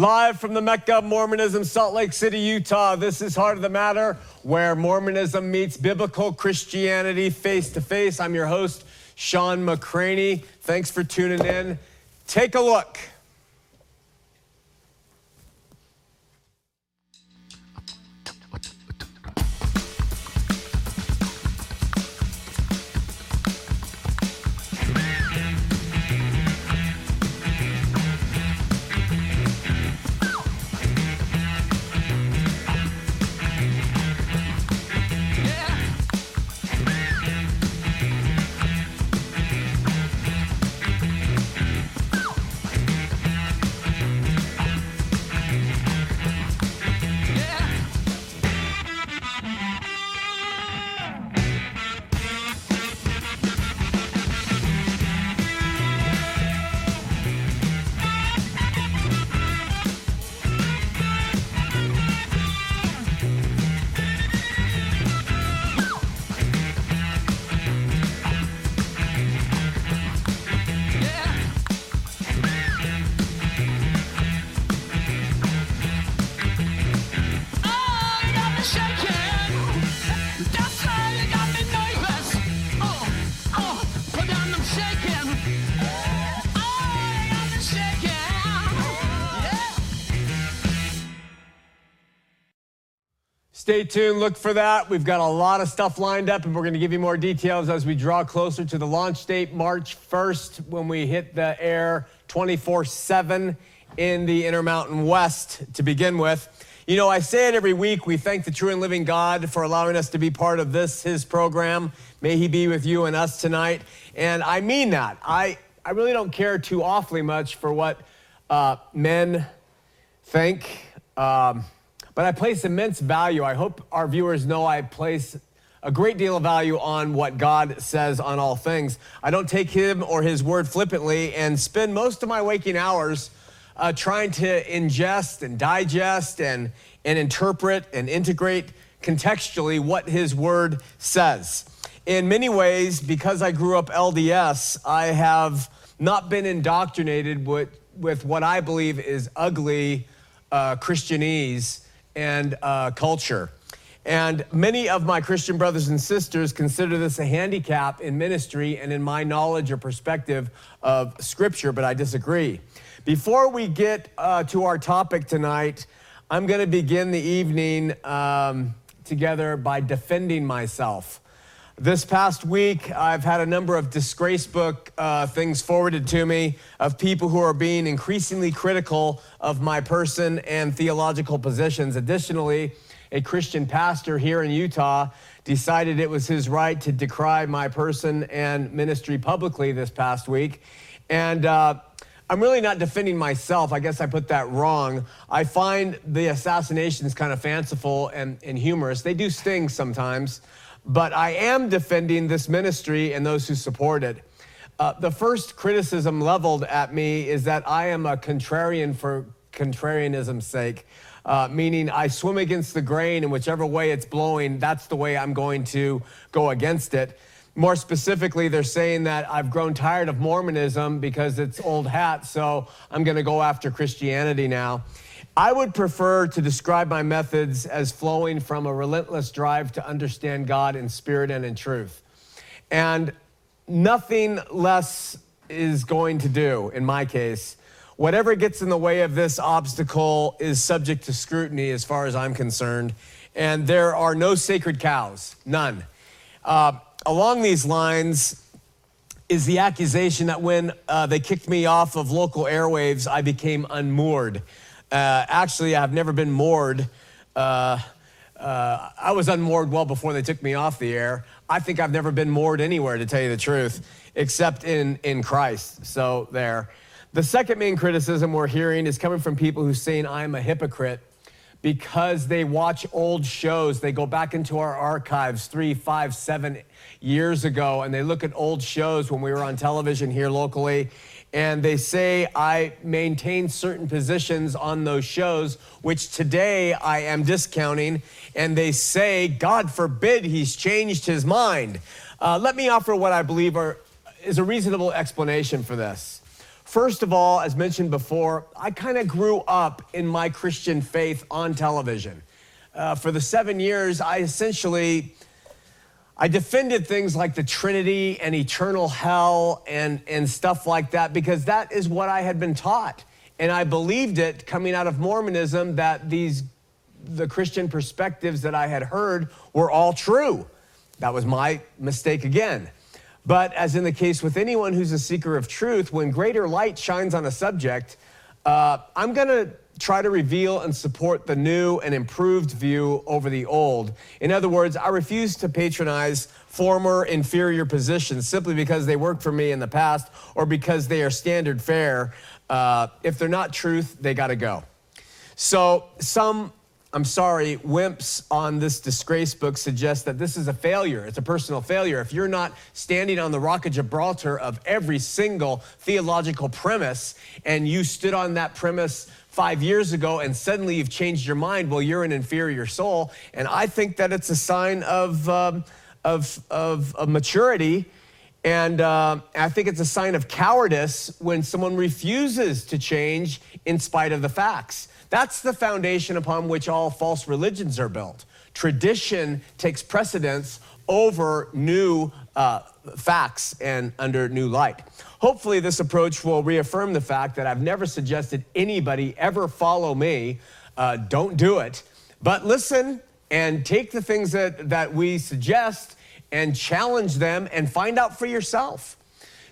Live from the Mecca of Mormonism, Salt Lake City, Utah. This is Heart of the Matter, where Mormonism meets biblical Christianity face to face. I'm your host, Shawn McCraney. Thanks for tuning in. Take a look. Stay tuned, look for that. We've got a lot of stuff lined up, and we're going to give you more details as we draw closer to the launch date, March 1st, when we hit the air 24 7 in the Intermountain West to begin with. You know, I say it every week. We thank the true and living God for allowing us to be part of this, his program. May he be with you and us tonight. And I mean that. I, I really don't care too awfully much for what uh, men think. Um, but I place immense value. I hope our viewers know I place a great deal of value on what God says on all things. I don't take him or his word flippantly and spend most of my waking hours uh, trying to ingest and digest and, and interpret and integrate contextually what his word says. In many ways, because I grew up LDS, I have not been indoctrinated with, with what I believe is ugly uh, Christianese and uh, culture. And many of my Christian brothers and sisters consider this a handicap in ministry and in my knowledge or perspective of Scripture, but I disagree. Before we get uh, to our topic tonight, I'm going to begin the evening um, together by defending myself. This past week, I've had a number of disgrace book uh, things forwarded to me of people who are being increasingly critical of my person and theological positions. Additionally, a Christian pastor here in Utah decided it was his right to decry my person and ministry publicly this past week. And uh, I'm really not defending myself. I guess I put that wrong. I find the assassinations kind of fanciful and, and humorous. They do sting sometimes but I am defending this ministry and those who support it. Uh, the first criticism leveled at me is that I am a contrarian for contrarianism's sake, uh, meaning I swim against the grain, and whichever way it's blowing, that's the way I'm going to go against it. More specifically, they're saying that I've grown tired of Mormonism because it's old hat, so I'm going to go after Christianity now. I would prefer to describe my methods as flowing from a relentless drive to understand God in spirit and in truth. And nothing less is going to do, in my case. Whatever gets in the way of this obstacle is subject to scrutiny as far as I'm concerned. And there are no sacred cows, none. Uh, along these lines, is the accusation that when uh, they kicked me off of local airwaves, I became unmoored. Uh, actually, I've never been moored. Uh, uh, I was unmoored well before they took me off the air. I think I've never been moored anywhere, to tell you the truth, except in, in Christ. So, there. The second main criticism we're hearing is coming from people who saying I'm a hypocrite because they watch old shows. They go back into our archives three, five, seven years ago, and they look at old shows when we were on television here locally, and they say I maintain certain positions on those shows, which today I am discounting, and they say, God forbid he's changed his mind. Uh, let me offer what I believe are, is a reasonable explanation for this. First of all, as mentioned before, I kind of grew up in my Christian faith on television. Uh, for the seven years, I essentially I defended things like the Trinity and eternal hell and, and stuff like that because that is what I had been taught. And I believed it coming out of Mormonism that these the Christian perspectives that I had heard were all true. That was my mistake again. But as in the case with anyone who's a seeker of truth, when greater light shines on a subject, uh, I'm going to try to reveal and support the new and improved view over the old. In other words, I refuse to patronize former inferior positions simply because they worked for me in the past or because they are standard fare. Uh, if they're not truth, they got to go. So, some I'm sorry, wimps on this disgrace book suggest that this is a failure. It's a personal failure. If you're not standing on the rock of Gibraltar of every single theological premise and you stood on that premise five years ago and suddenly you've changed your mind, well, you're an inferior soul. And I think that it's a sign of, um, of, of, of, maturity. And uh, I think it's a sign of cowardice when someone refuses to change in spite of the facts. That's the foundation upon which all false religions are built. Tradition takes precedence over new uh, facts and under new light. Hopefully, this approach will reaffirm the fact that I've never suggested anybody ever follow me. Uh, don't do it. But listen and take the things that, that we suggest and challenge them and find out for yourself.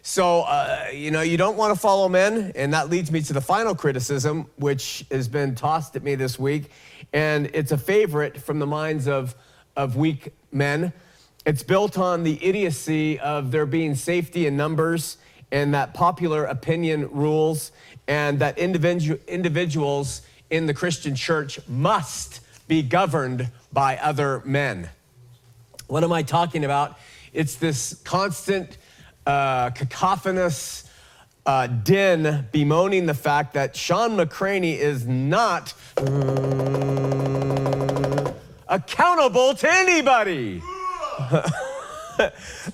So, uh, you know, you don't want to follow men. And that leads me to the final criticism, which has been tossed at me this week. And it's a favorite from the minds of, of weak men. It's built on the idiocy of there being safety in numbers and that popular opinion rules and that individu- individuals in the Christian church must be governed by other men. What am I talking about? It's this constant uh, cacophonous uh, din bemoaning the fact that Shawn McCraney is not accountable to anybody.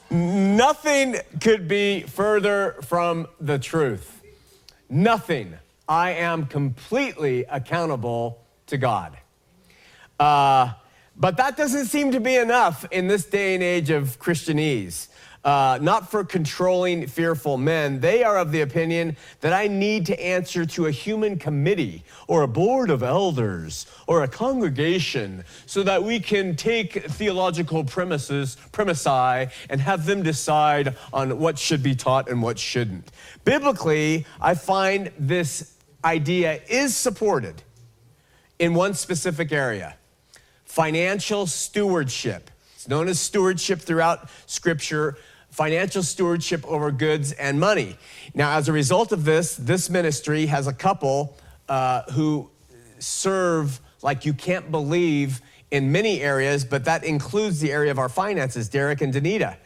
Nothing could be further from the truth. Nothing. I am completely accountable to God. Uh, but that doesn't seem to be enough in this day and age of Christianese uh, not for controlling fearful men. They are of the opinion that I need to answer to a human committee or a board of elders or a congregation so that we can take theological premises, premisi, and have them decide on what should be taught and what shouldn't. Biblically, I find this idea is supported in one specific area financial stewardship. It's known as stewardship throughout Scripture financial stewardship over goods and money. Now, as a result of this, this ministry has a couple uh, who serve like you can't believe in many areas, but that includes the area of our finances, Derek and Danita.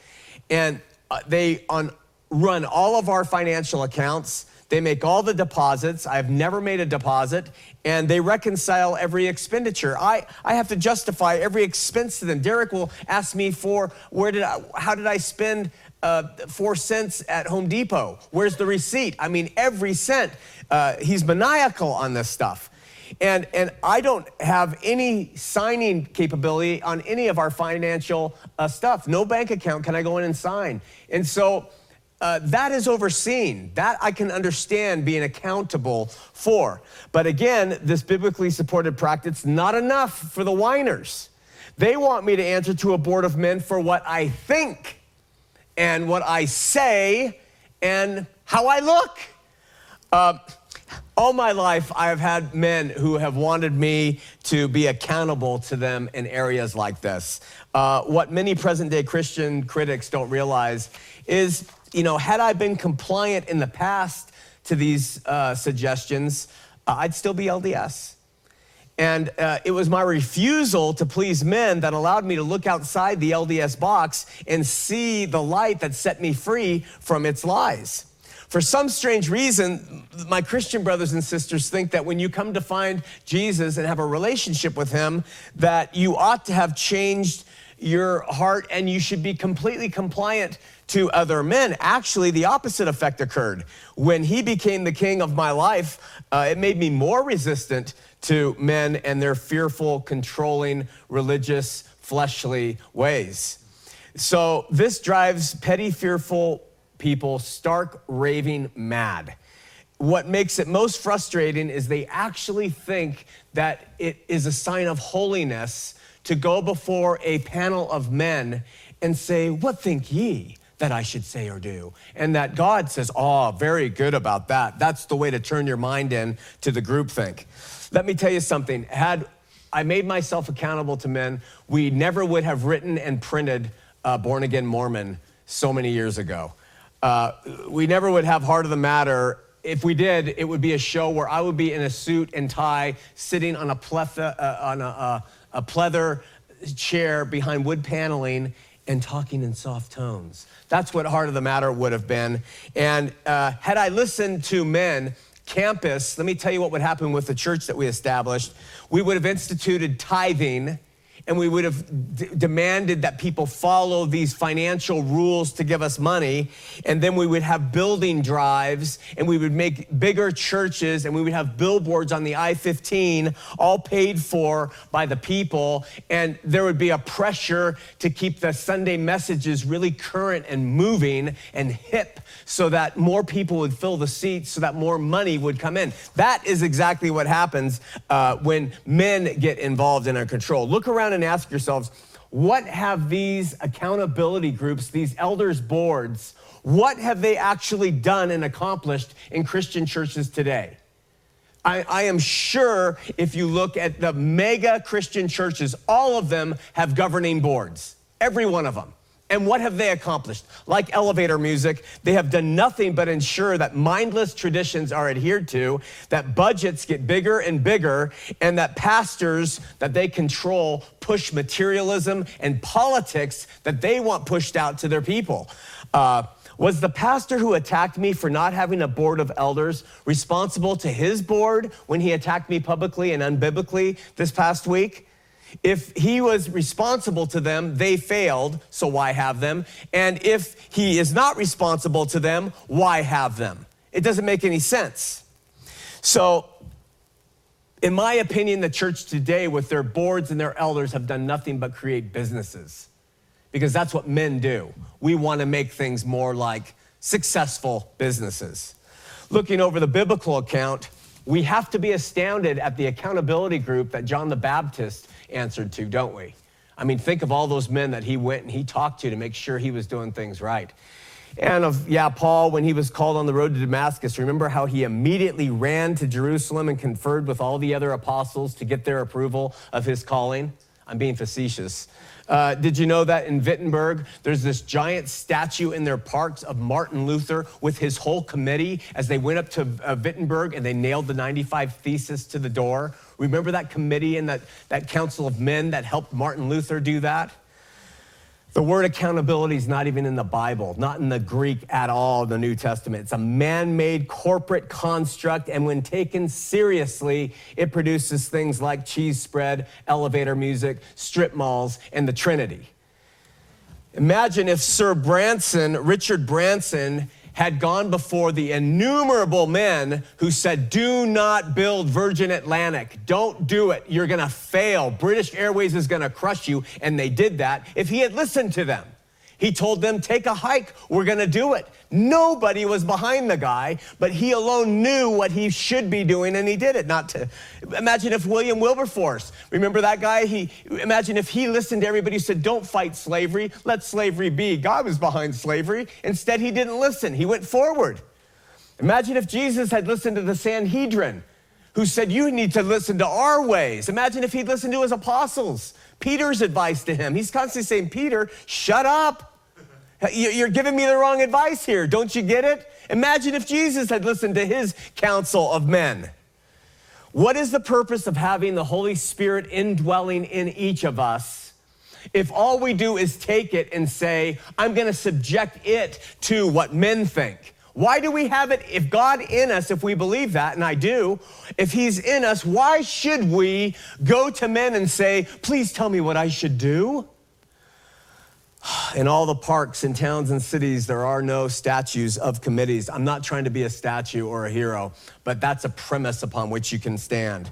And uh, they on, run all of our financial accounts. They make all the deposits. I've never made a deposit. And they reconcile every expenditure. I, I have to justify every expense to them. Derek will ask me for where did I, how did I spend uh, four cents at Home Depot? Where's the receipt? I mean, every cent. Uh, he's maniacal on this stuff. And, and I don't have any signing capability on any of our financial uh, stuff. No bank account can I go in and sign. And so uh, that is overseen. That I can understand being accountable for. But again, this biblically supported practice, not enough for the whiners. They want me to answer to a board of men for what I think and what I say and how I look. Uh, all my life, I have had men who have wanted me to be accountable to them in areas like this. Uh, what many present day Christian critics don't realize is you know, had I been compliant in the past to these uh, suggestions, uh, I'd still be LDS. And uh, it was my refusal to please men that allowed me to look outside the LDS box and see the light that set me free from its lies. For some strange reason, my Christian brothers and sisters think that when you come to find Jesus and have a relationship with him, that you ought to have changed your heart and you should be completely compliant to other men. Actually, the opposite effect occurred. When he became the king of my life, uh, it made me more resistant to men and their fearful, controlling, religious, fleshly ways. So this drives petty, fearful people stark raving mad. What makes it most frustrating is they actually think that it is a sign of holiness to go before a panel of men and say, What think ye? That I should say or do. And that God says, Oh, very good about that. That's the way to turn your mind in to the groupthink. Let me tell you something. Had I made myself accountable to men, we never would have written and printed uh, Born Again Mormon so many years ago. Uh, we never would have Heart of the Matter. If we did, it would be a show where I would be in a suit and tie, sitting on a, pletha, uh, on a, a pleather chair behind wood paneling and talking in soft tones. That's what Heart of the Matter would have been. And uh, had I listened to men, campus, let me tell you what would happen with the church that we established. We would have instituted tithing and we would have d- demanded that people follow these financial rules to give us money. And then we would have building drives and we would make bigger churches and we would have billboards on the I 15, all paid for by the people. And there would be a pressure to keep the Sunday messages really current and moving and hip so that more people would fill the seats so that more money would come in. That is exactly what happens uh, when men get involved in our control. Look around and ask yourselves, what have these accountability groups, these elders boards, what have they actually done and accomplished in Christian churches today? I, I, am sure if you look at the mega Christian churches, all of them have governing boards, every one of them. And what have they accomplished? Like elevator music, they have done nothing but ensure that mindless traditions are adhered to, that budgets get bigger and bigger, and that pastors that they control push materialism and politics that they want pushed out to their people. Uh, was the pastor who attacked me for not having a board of elders responsible to his board when he attacked me publicly and unbiblically this past week? If he was responsible to them, they failed, so why have them? And if he is not responsible to them, why have them? It doesn't make any sense. So, in my opinion, the church today, with their boards and their elders, have done nothing but create businesses because that's what men do. We want to make things more like successful businesses. Looking over the biblical account, we have to be astounded at the accountability group that John the Baptist answered to, don't we? I mean, think of all those men that he went and he talked to to make sure he was doing things right. And of, yeah, Paul, when he was called on the road to Damascus, remember how he immediately ran to Jerusalem and conferred with all the other apostles to get their approval of his calling? I'm being facetious. Uh, did you know that in Wittenberg, there's this giant statue in their parks of Martin Luther with his whole committee as they went up to uh, Wittenberg and they nailed the 95 Thesis to the door? Remember that committee and that, that council of men that helped Martin Luther do that? The word accountability is not even in the Bible, not in the Greek at all, the New Testament. It's a man made corporate construct, and when taken seriously, it produces things like cheese spread, elevator music, strip malls, and the Trinity. Imagine if Sir Branson, Richard Branson, had gone before the innumerable men who said, Do not build Virgin Atlantic. Don't do it. You're going to fail. British Airways is going to crush you. And they did that. If he had listened to them, he told them, Take a hike. We're going to do it. Nobody was behind the guy, but he alone knew what he should be doing and he did it. Not to imagine if William Wilberforce, remember that guy? He imagine if he listened to everybody who said, Don't fight slavery, let slavery be. God was behind slavery. Instead, he didn't listen, he went forward. Imagine if Jesus had listened to the Sanhedrin, who said, You need to listen to our ways. Imagine if he'd listened to his apostles. Peter's advice to him. He's constantly saying, Peter, shut up. You're giving me the wrong advice here. Don't you get it? Imagine if Jesus had listened to his counsel of men. What is the purpose of having the Holy Spirit indwelling in each of us if all we do is take it and say, I'm going to subject it to what men think? Why do we have it? If God in us, if we believe that, and I do, if He's in us, why should we go to men and say, Please tell me what I should do? In all the parks and towns and cities, there are no statues of committees. I'm not trying to be a statue or a hero, but that's a premise upon which you can stand.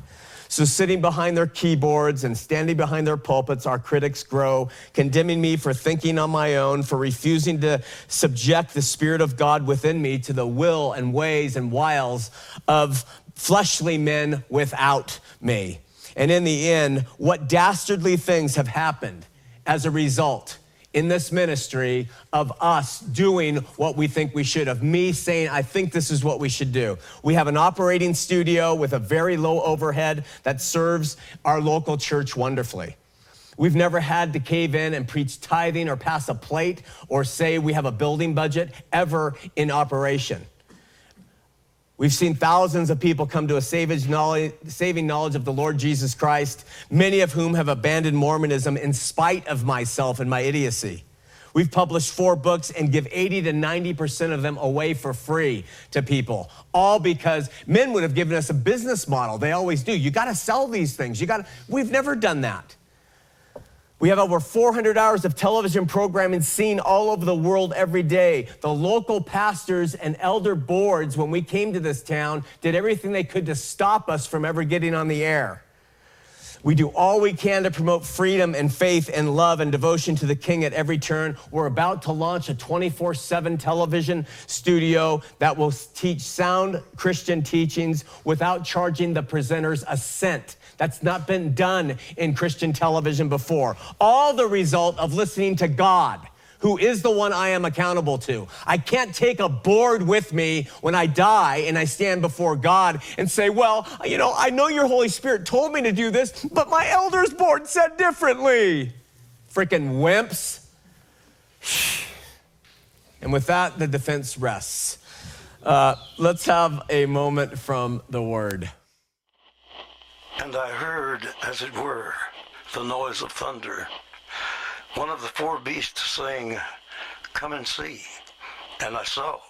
So, sitting behind their keyboards and standing behind their pulpits, our critics grow, condemning me for thinking on my own, for refusing to subject the Spirit of God within me to the will and ways and wiles of fleshly men without me. And in the end, what dastardly things have happened as a result in this ministry of us doing what we think we should, of me saying, I think this is what we should do. We have an operating studio with a very low overhead that serves our local church wonderfully. We've never had to cave in and preach tithing or pass a plate or say we have a building budget ever in operation. We've seen thousands of people come to a saving knowledge of the Lord Jesus Christ, many of whom have abandoned Mormonism in spite of myself and my idiocy. We've published four books and give 80 to 90% of them away for free to people, all because men would have given us a business model. They always do. You got to sell these things. You got we've never done that. We have over 400 hours of television programming seen all over the world every day. The local pastors and elder boards, when we came to this town, did everything they could to stop us from ever getting on the air. We do all we can to promote freedom and faith and love and devotion to the King at every turn. We're about to launch a 24 7 television studio that will teach sound Christian teachings without charging the presenters a cent. That's not been done in Christian television before. All the result of listening to God who is the one I am accountable to. I can't take a board with me when I die and I stand before God and say, Well, you know, I know your Holy Spirit told me to do this, but my elders board said differently. Freaking wimps. And with that, the defense rests. Uh, let's have a moment from the word. And I heard, as it were, the noise of thunder. One of the four beasts saying, Come and see. And I saw,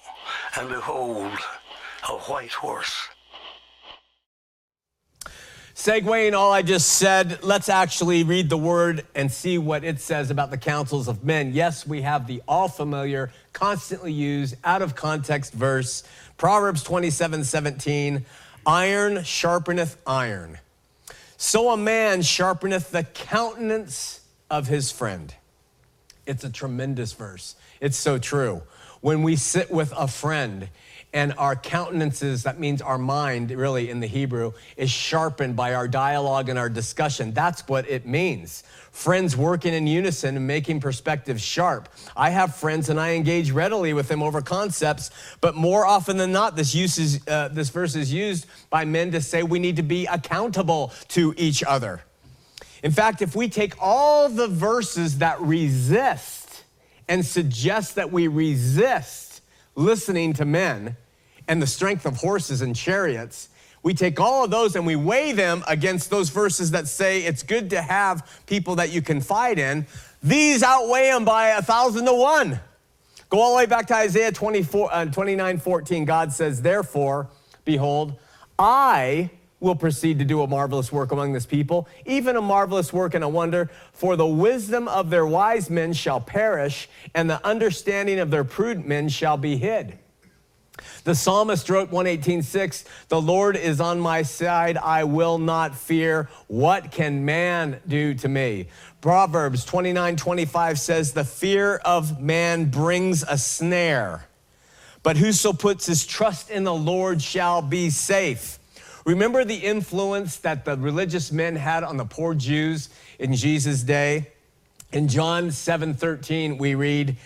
and behold, a white horse. Segueing all I just said, let's actually read the word and see what it says about the counsels of men. Yes, we have the all familiar, constantly used, out of context verse, Proverbs 27 17. Iron sharpeneth iron. So a man sharpeneth the countenance of his friend. It's a tremendous verse. It's so true. When we sit with a friend and our countenances, that means our mind, really in the Hebrew, is sharpened by our dialogue and our discussion. That's what it means. Friends working in unison and making perspectives sharp. I have friends and I engage readily with them over concepts, but more often than not, this, use is, uh, this verse is used by men to say we need to be accountable to each other. In fact, if we take all the verses that resist and suggest that we resist listening to men and the strength of horses and chariots, we take all of those and we weigh them against those verses that say it's good to have people that you confide in. These outweigh them by a thousand to one. Go all the way back to Isaiah 24, uh, 29 14. God says, Therefore, behold, I will proceed to do a marvelous work among this people, even a marvelous work and a wonder. For the wisdom of their wise men shall perish, and the understanding of their prudent men shall be hid. The psalmist wrote 118:6, "The Lord is on my side, I will not fear. What can man do to me?" Proverbs 29:25 says, "The fear of man brings a snare, but whoso puts his trust in the Lord shall be safe." Remember the influence that the religious men had on the poor Jews in Jesus' day? In John 7:13 we read,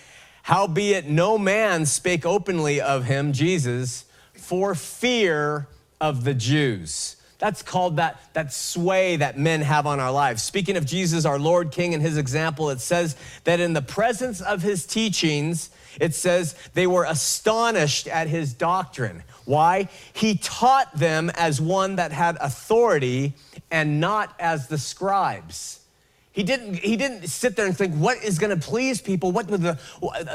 "Howbeit no man spake openly of him, Jesus, for fear of the Jews." That's called that, that sway that men have on our lives. Speaking of Jesus, our Lord King, and his example, it says that in the presence of his teachings, it says they were astonished at his doctrine. Why? He taught them as one that had authority and not as the scribes. He didn't, he didn't sit there and think, what is going to please people? What the,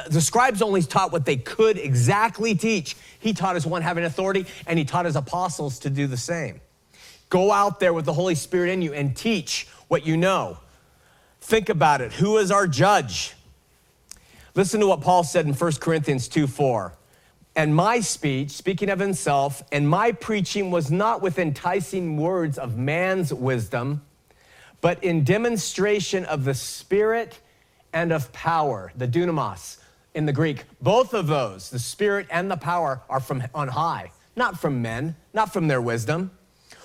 the scribes only taught what they could exactly teach. He taught as one having authority, and he taught his apostles to do the same. Go out there with the Holy Spirit in you and teach what you know. Think about it. Who is our judge? Listen to what Paul said in 1 Corinthians 2 4. And my speech, speaking of himself, and my preaching was not with enticing words of man's wisdom, but in demonstration of the Spirit and of power, the dunamis in the Greek. Both of those, the Spirit and the power, are from on high, not from men, not from their wisdom.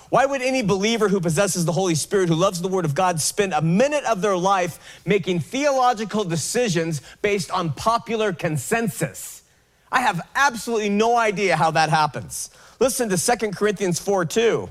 Why would any believer who possesses the Holy Spirit, who loves the Word of God, spend a minute of their life making theological decisions based on popular consensus? I have absolutely no idea how that happens. Listen to 2 Corinthians 4 2,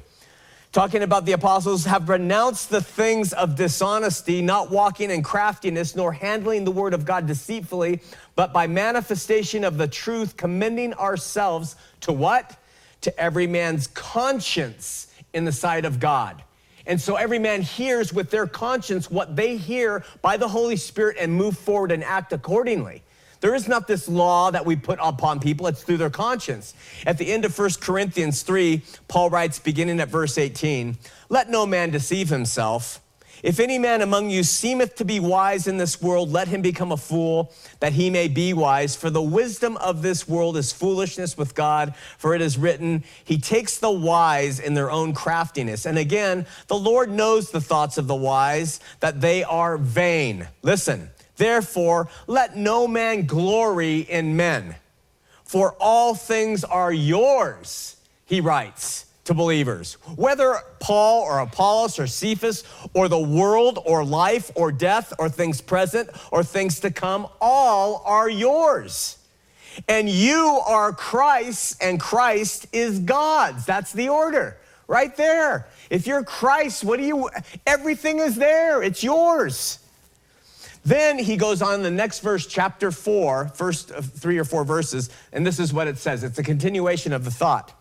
talking about the apostles have renounced the things of dishonesty, not walking in craftiness, nor handling the word of God deceitfully, but by manifestation of the truth, commending ourselves to what? To every man's conscience in the sight of God. And so every man hears with their conscience what they hear by the Holy Spirit and move forward and act accordingly. There is not this law that we put upon people, it's through their conscience. At the end of 1 Corinthians 3, Paul writes, beginning at verse 18, Let no man deceive himself. If any man among you seemeth to be wise in this world, let him become a fool, that he may be wise. For the wisdom of this world is foolishness with God, for it is written, He takes the wise in their own craftiness. And again, the Lord knows the thoughts of the wise, that they are vain. Listen, Therefore, let no man glory in men, for all things are yours, he writes to believers. Whether Paul or Apollos or Cephas or the world or life or death or things present or things to come, all are yours. And you are Christ, and Christ is God's. That's the order right there. If you're Christ, what do you, everything is there, it's yours. Then he goes on the next verse, chapter four, first three or four verses, and this is what it says. It's a continuation of the thought.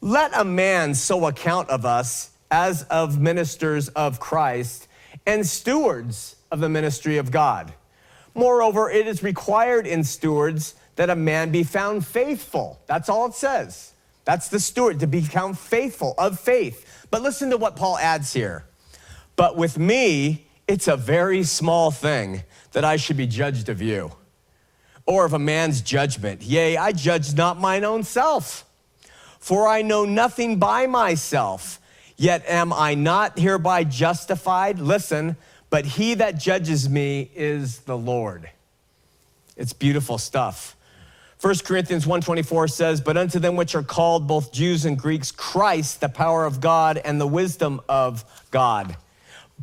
Let a man so account of us as of ministers of Christ and stewards of the ministry of God. Moreover, it is required in stewards that a man be found faithful. That's all it says. That's the steward, to be found faithful of faith. But listen to what Paul adds here. But with me, it's a very small thing that I should be judged of you, or of a man's judgment. Yea, I judge not mine own self. For I know nothing by myself, yet am I not hereby justified? Listen, but he that judges me is the Lord. It's beautiful stuff. 1 Corinthians 1:24 says, "But unto them which are called both Jews and Greeks, Christ, the power of God and the wisdom of God."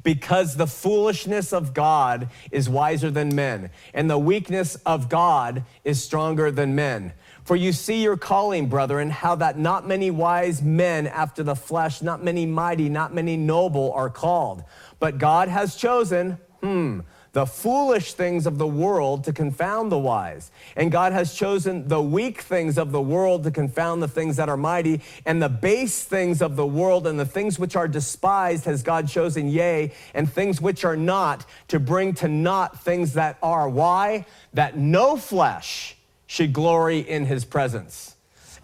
Because the foolishness of God is wiser than men, and the weakness of God is stronger than men. For you see your calling, brethren, how that not many wise men after the flesh, not many mighty, not many noble are called. But God has chosen, hmm, the foolish things of the world to confound the wise. And God has chosen the weak things of the world to confound the things that are mighty. And the base things of the world and the things which are despised has God chosen, yea, and things which are not to bring to naught things that are. Why? That no flesh should glory in his presence.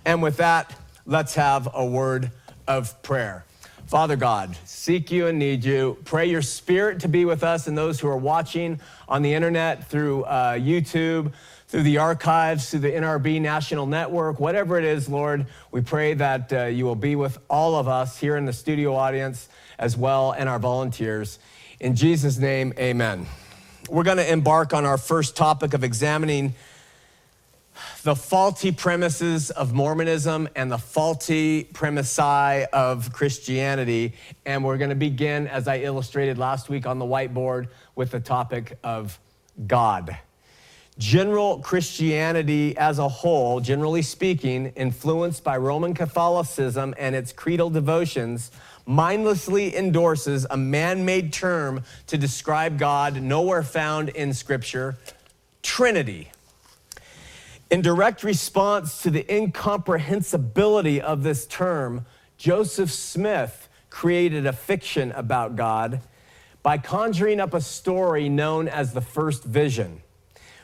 And with that, let's have a word of prayer. Father God, seek you and need you. Pray your spirit to be with us and those who are watching on the internet through uh, YouTube, through the archives, through the NRB National Network, whatever it is, Lord. We pray that uh, you will be with all of us here in the studio audience as well and our volunteers. In Jesus' name, amen. We're going to embark on our first topic of examining the faulty premises of Mormonism and the faulty premisi of Christianity. And we're going to begin, as I illustrated last week on the whiteboard, with the topic of God. General Christianity as a whole, generally speaking, influenced by Roman Catholicism and its creedal devotions, mindlessly endorses a man made term to describe God nowhere found in Scripture Trinity. In direct response to the incomprehensibility of this term, Joseph Smith created a fiction about God by conjuring up a story known as the first vision,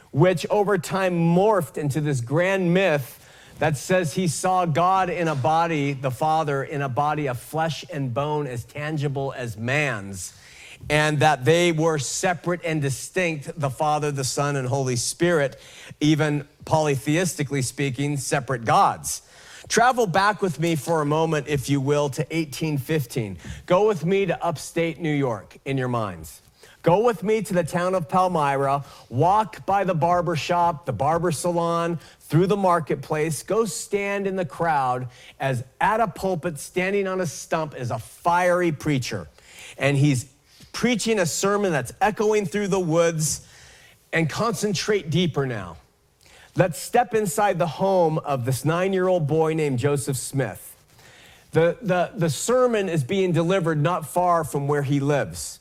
which over time morphed into this grand myth that says he saw God in a body, the Father, in a body of flesh and bone as tangible as man's. And that they were separate and distinct the Father, the Son, and Holy Spirit, even polytheistically speaking, separate gods. Travel back with me for a moment, if you will, to 1815. Go with me to upstate New York in your minds. Go with me to the town of Palmyra, walk by the barber shop, the barber salon, through the marketplace, go stand in the crowd as at a pulpit, standing on a stump, is a fiery preacher. And he's preaching a sermon that's echoing through the woods. And concentrate deeper now. Let's step inside the home of this nine year old boy named Joseph Smith. The, the, the sermon is being delivered not far from where he lives.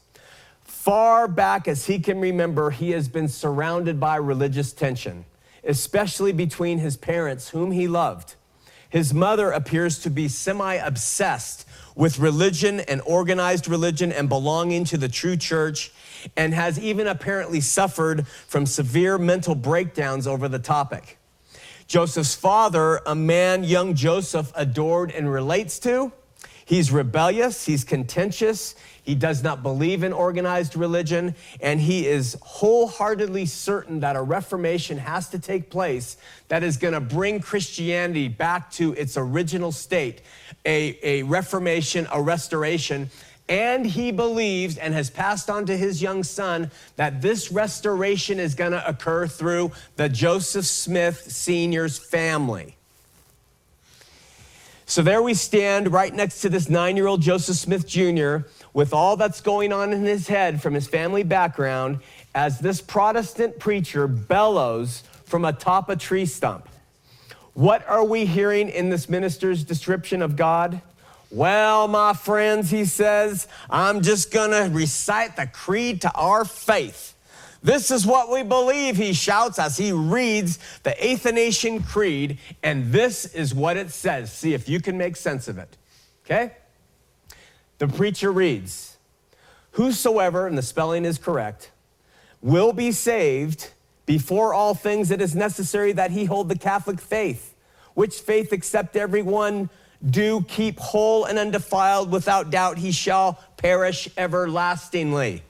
Far back as he can remember, he has been surrounded by religious tension, especially between his parents, whom he loved. His mother appears to be semi obsessed with religion and organized religion and belonging to the true church, and has even apparently suffered from severe mental breakdowns over the topic. Joseph's father, a man young Joseph adored and relates to, he's rebellious, he's contentious, he does not believe in organized religion, and he is wholeheartedly certain that a reformation has to take place that is going to bring Christianity back to its original state a, a reformation, a restoration. And he believes and has passed on to his young son that this restoration is going to occur through the Joseph Smith Sr.'s family. So there we stand right next to this nine year old Joseph Smith Jr. with all that's going on in his head from his family background as this Protestant preacher bellows from atop a tree stump. What are we hearing in this minister's description of God? Well, my friends, he says, I'm just gonna recite the creed to our faith. This is what we believe, he shouts as he reads the Athanasian Creed, and this is what it says. See if you can make sense of it. Okay? The preacher reads, Whosoever, and the spelling is correct, will be saved, before all things it is necessary that he hold the Catholic faith, which faith except everyone do keep whole and undefiled, without doubt he shall perish everlastingly.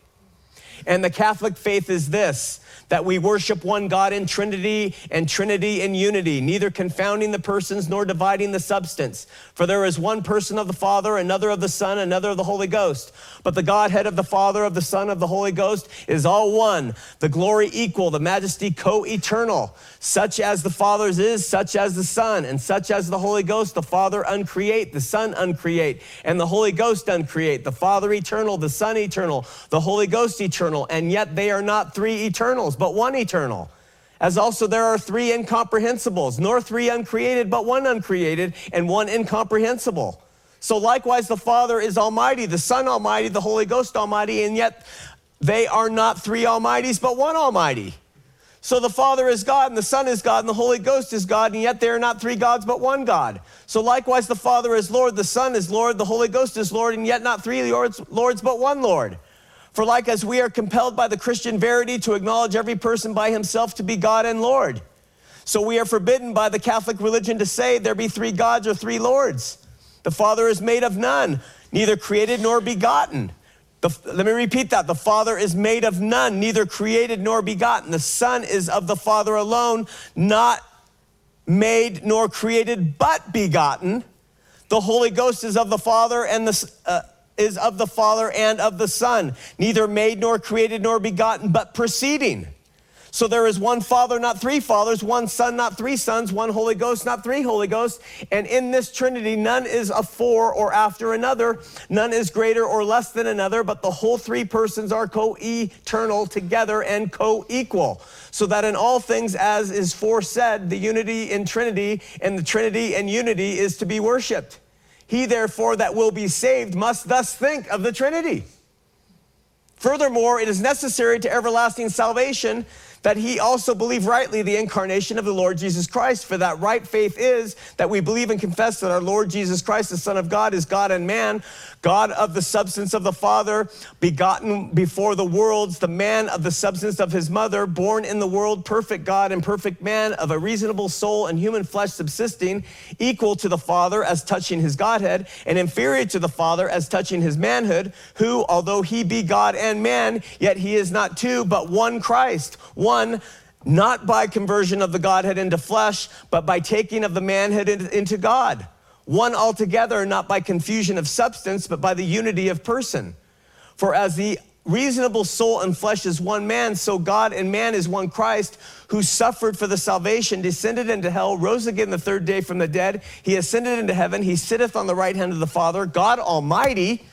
And the Catholic faith is this that we worship one God in Trinity and Trinity in unity, neither confounding the persons nor dividing the substance. For there is one person of the Father, another of the Son, another of the Holy Ghost. But the Godhead of the Father, of the Son, of the Holy Ghost is all one, the glory equal, the majesty co eternal. Such as the Father's is, such as the Son, and such as the Holy Ghost, the Father uncreate, the Son uncreate, and the Holy Ghost uncreate, the Father eternal, the Son eternal, the Holy Ghost eternal, and yet they are not three eternals, but one eternal. As also there are three incomprehensibles, nor three uncreated, but one uncreated, and one incomprehensible. So likewise, the Father is Almighty, the Son Almighty, the Holy Ghost Almighty, and yet they are not three Almighties, but one Almighty. So the Father is God, and the Son is God, and the Holy Ghost is God, and yet they are not three gods, but one God. So likewise, the Father is Lord, the Son is Lord, the Holy Ghost is Lord, and yet not three lords, lords but one Lord. For like as we are compelled by the Christian verity to acknowledge every person by himself to be God and Lord, so we are forbidden by the Catholic religion to say there be three gods or three lords. The Father is made of none, neither created nor begotten. The, let me repeat that. The Father is made of none, neither created nor begotten. The Son is of the Father alone, not made nor created, but begotten. The Holy Ghost is of the Father and the uh, is of the Father and of the Son, neither made nor created nor begotten, but proceeding. So there is one Father, not three fathers, one Son, not three sons, one Holy Ghost, not three Holy Ghosts. And in this Trinity, none is afore or after another, none is greater or less than another, but the whole three persons are co eternal together and co equal. So that in all things, as is foresaid, the unity in Trinity and the Trinity and unity is to be worshiped. He, therefore, that will be saved must thus think of the Trinity. Furthermore, it is necessary to everlasting salvation that he also believe rightly the incarnation of the Lord Jesus Christ. For that right faith is that we believe and confess that our Lord Jesus Christ, the Son of God, is God and man, God of the substance of the Father, begotten before the worlds, the man of the substance of his mother, born in the world, perfect God and perfect man, of a reasonable soul and human flesh subsisting, equal to the Father as touching his Godhead, and inferior to the Father as touching his manhood, who, although he be God and man, yet he is not two, but one Christ, one not by conversion of the Godhead into flesh, but by taking of the manhood into God one altogether, not by confusion of substance, but by the unity of person. For as the reasonable soul and flesh is one man, so God and man is one Christ, who suffered for the salvation, descended into hell, rose again the third day from the dead. He ascended into heaven. He sitteth on the right hand of the Father, God Almighty,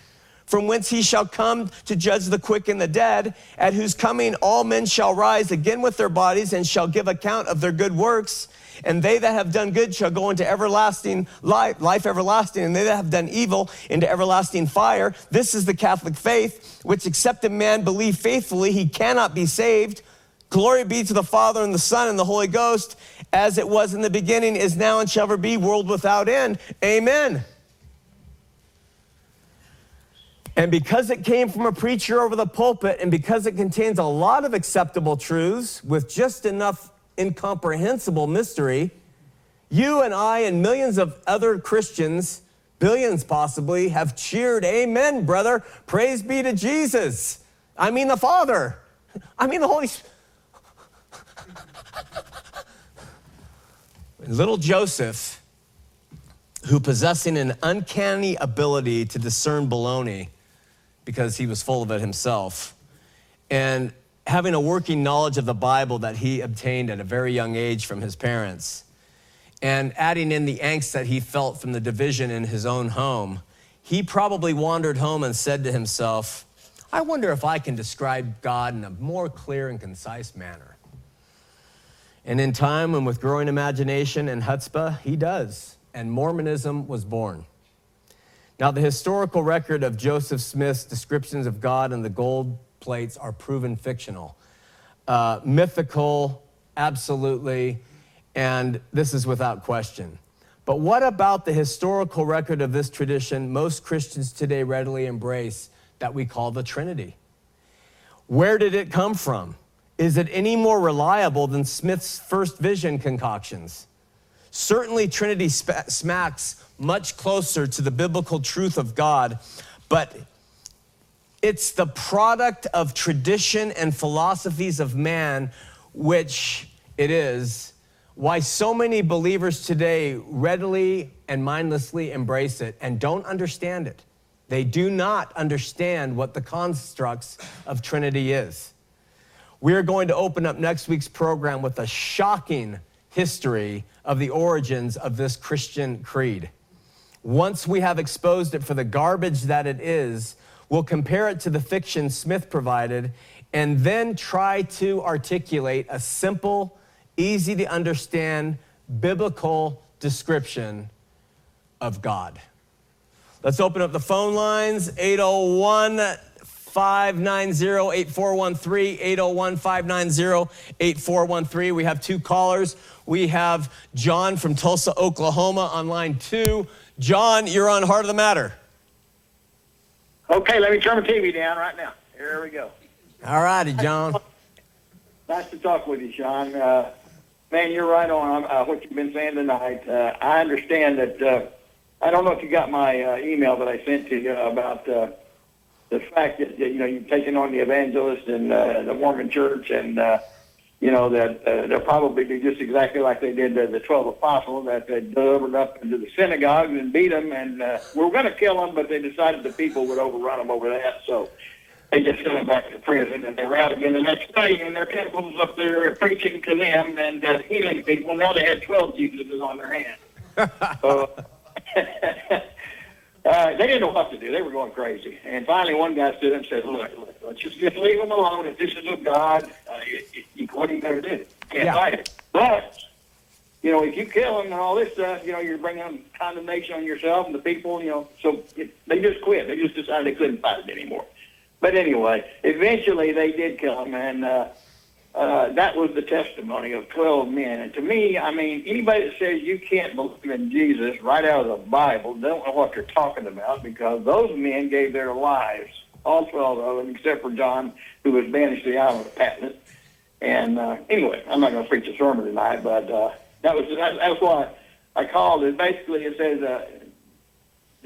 from whence he shall come to judge the quick and the dead, at whose coming all men shall rise again with their bodies and shall give account of their good works. And they that have done good shall go into everlasting life, life everlasting, and they that have done evil into everlasting fire. This is the Catholic faith, which except a man believe faithfully, he cannot be saved. Glory be to the Father and the Son and the Holy Ghost, as it was in the beginning, is now, and shall ever be, world without end. Amen. And because it came from a preacher over the pulpit, and because it contains a lot of acceptable truths with just enough incomprehensible mystery, you and I and millions of other Christians, billions possibly, have cheered, Amen, brother. Praise be to Jesus. I mean the Father. I mean the Holy Spirit. Little Joseph, who possessing an uncanny ability to discern baloney because he was full of it himself, and having a working knowledge of the Bible that he obtained at a very young age from his parents, and adding in the angst that he felt from the division in his own home, he probably wandered home and said to himself, I wonder if I can describe God in a more clear and concise manner. And in time and with growing imagination and chutzpah, he does. And Mormonism was born. Now, the historical record of Joseph Smith's descriptions of God and the gold plates are proven fictional. Uh, mythical, absolutely, and this is without question. But what about the historical record of this tradition most Christians today readily embrace that we call the Trinity? Where did it come from? Is it any more reliable than Smith's first vision concoctions? Certainly, Trinity smacks much closer to the biblical truth of God, but it's the product of tradition and philosophies of man, which it is, why so many believers today readily and mindlessly embrace it and don't understand it. They do not understand what the constructs of Trinity is. We're going to open up next week's program with a shocking history of the origins of this Christian creed. Once we have exposed it for the garbage that it is, We'll compare it to the fiction Smith provided and then try to articulate a simple, easy to understand biblical description of God. Let's open up the phone lines 801 590 8413. 801 590 8413. We have two callers. We have John from Tulsa, Oklahoma on line two. John, you're on Heart of the Matter. Okay, let me turn the TV down right now. Here we go. All righty, John. nice to talk with you, Shawn. Uh, man, you're right on uh, what you've been saying tonight. Uh, I understand that. Uh, I don't know if you got my uh, email that I sent to you about uh, the fact that you know you've taken on the evangelist and uh, the Mormon Church and. You know, that uh, they'll probably be just exactly like they did to the 12 apostles, that they delivered up into the synagogues and beat them, and uh, we were going to kill them, but they decided the people would overrun them over that, so they just sent them back to prison, and they were out again the next day, and their temples up there preaching to them and uh, healing people. Now they had 12 Jesuses on their hands. uh, uh, they didn't know what to do. They were going crazy. And finally, one guy stood up and said, look, look let's just, just leave them alone. If this is of God, uh, you, you, what are you going to do? Can't yeah. fight it. But, you know, if you kill them and all this stuff, you know, you're bringing condemnation on yourself and the people, you know. So it, they just quit. They just decided they couldn't fight it anymore. But anyway, eventually they did kill him. And, uh, uh, that was the testimony of 12 men. And to me, I mean, anybody that says you can't believe in Jesus right out of the Bible don't know what they're talking about because those men gave their lives, all 12 of them, except for John, who was banished to the island of Patmos. And uh, anyway, I'm not going to preach a sermon tonight, but uh, that was that, that's why I called it. Basically, it says uh,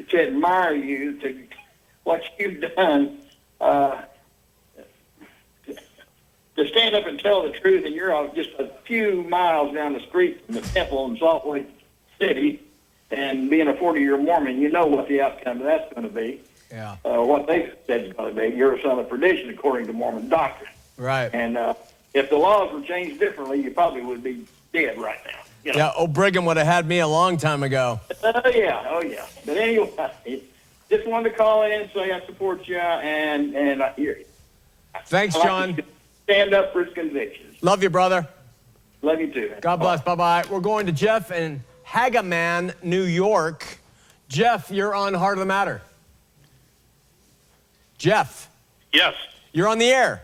to admire you to what you've done. Uh, to stand up and tell the truth, and you're just a few miles down the street from the temple in Salt Lake City, and being a 40-year Mormon, you know what the outcome of that's going to be. Yeah. Uh, what they said is going to be. You're a son of perdition according to Mormon doctrine. Right. And uh, if the laws were changed differently, you probably would be dead right now. You know? Yeah, old Brigham would have had me a long time ago. Oh yeah, oh yeah. But anyway, just wanted to call in and say I support you, and and uh, you're, Thanks, like John. stand up for his convictions. Love you, brother. Love you too. Man. God bless. Bye bye. We're going to Jeff in Hagaman, New York. Jeff, you're on Heart of the Matter. Jeff, Yes. you're on the air.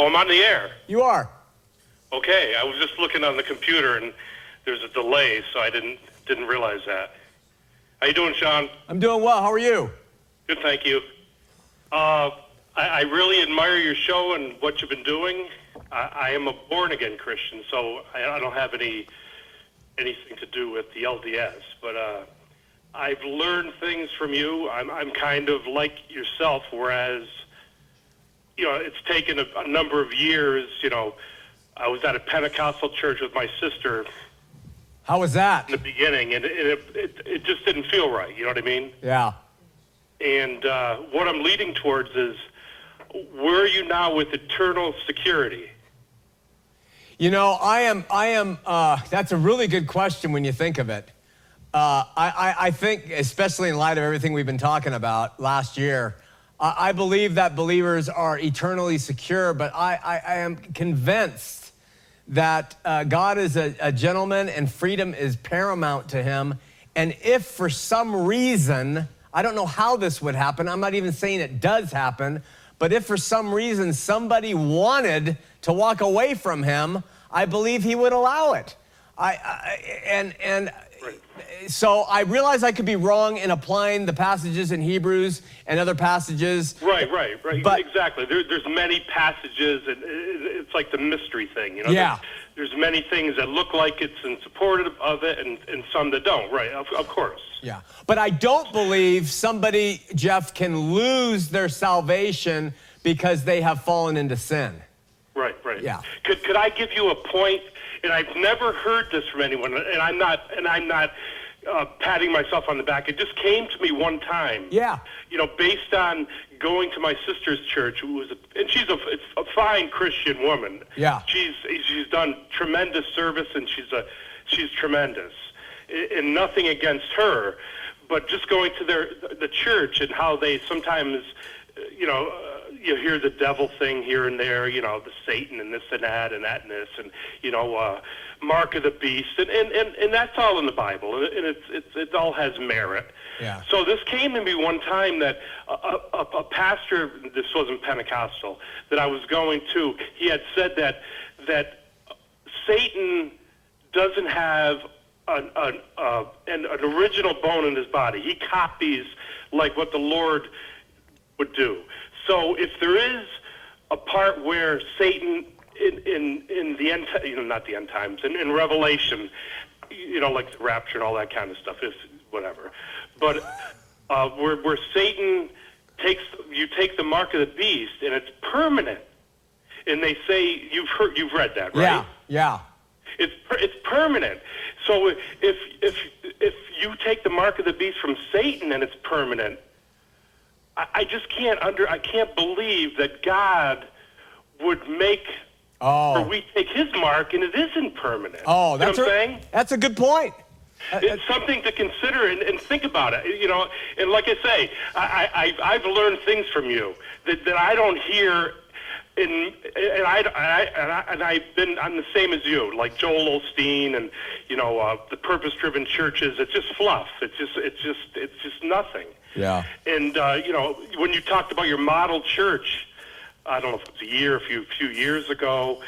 Oh, I'm on the air. You are. Okay. I was just looking on the computer and there's a delay, so I didn't didn't realize that. How you doing, Shawn? I'm doing well. How are you? Good, thank you. Uh, I, I really admire your show and what you've been doing. I, I am a born again Christian, so I, I don't have any anything to do with the LDS. But uh, I've learned things from you. I'm, I'm kind of like yourself, whereas you know it's taken a, a number of years. You know, I was at a Pentecostal church with my sister How was that? in the beginning, and it, it, it, it just didn't feel right. You know what I mean? Yeah. And uh, what I'm leading towards is where are you now with eternal security? You know, I am. I am. Uh, that's a really good question when you think of it. Uh, I, I, I think, especially in light of everything we've been talking about last year, I, believe that believers are eternally secure. But I, I, I am convinced that uh, God is a, a gentleman and freedom is paramount to him. And if for some reason, I don't know how this would happen. I'm not even saying it does happen. But if for some reason somebody wanted to walk away from him, I believe he would allow it. I, I and and so I realize I could be wrong in applying the passages in Hebrews and other passages. Right, right, right. But- exactly. There, there's many passages, and it's like the mystery thing. You know, Yeah. There's, there's many things that look like it's in support of- of it, and, and some that don't. Right, of, of course. Yeah. But I don't believe somebody, Jeff, can lose their salvation because they have fallen into sin. Right, right. Yeah. Could could I give you a point? And I've never heard this from anyone, and I'm not and I'm not uh, patting myself on the back. It just came to me one time. Yeah. You know, based on going to my sister's church, who was a, and she's a, a fine Christian woman. Yeah. She's she's done tremendous service, and she's a she's tremendous, and nothing against her, but just going to their the church and how they sometimes, you know. Uh, you hear the devil thing here and there, you know, the Satan and this and that and that and this, and you know, uh, mark of the beast, and and, and, and that's all in the Bible, and it- it's, it's it all has merit. Yeah. So this came to me one time that a, a, a pastor, this wasn't Pentecostal, that I was going to, he had said that that Satan doesn't have an, an, uh, an, an original bone in his body. He copies like what the Lord would do. So if there is a part where Satan in in, in the end, you know, not the end times, in, in Revelation, you know, like the rapture and all that kind of stuff, is whatever. But uh, where where Satan takes you take the mark of the beast and it's permanent, and they say you've heard you've read that, right? Yeah. Yeah. It's it's permanent. So if if if you take the mark of the beast from Satan and it's permanent, I, I just can't under I can't believe that God would make or Oh. we take His mark and it isn't permanent. Oh, You know that's a, saying. that's a good point. It's something to consider and, and think about it. You know, and like I say, I, I, I've- learned things from you that, that I don't hear. And, and I, I, and I and I've been I'm the same as you, like Joel Osteen and you know uh, the purpose-driven churches. It's just fluff. It's just it's just it's just nothing. Yeah. And uh, you know when you talked about your model church, I don't know if it was a year, a few few years ago,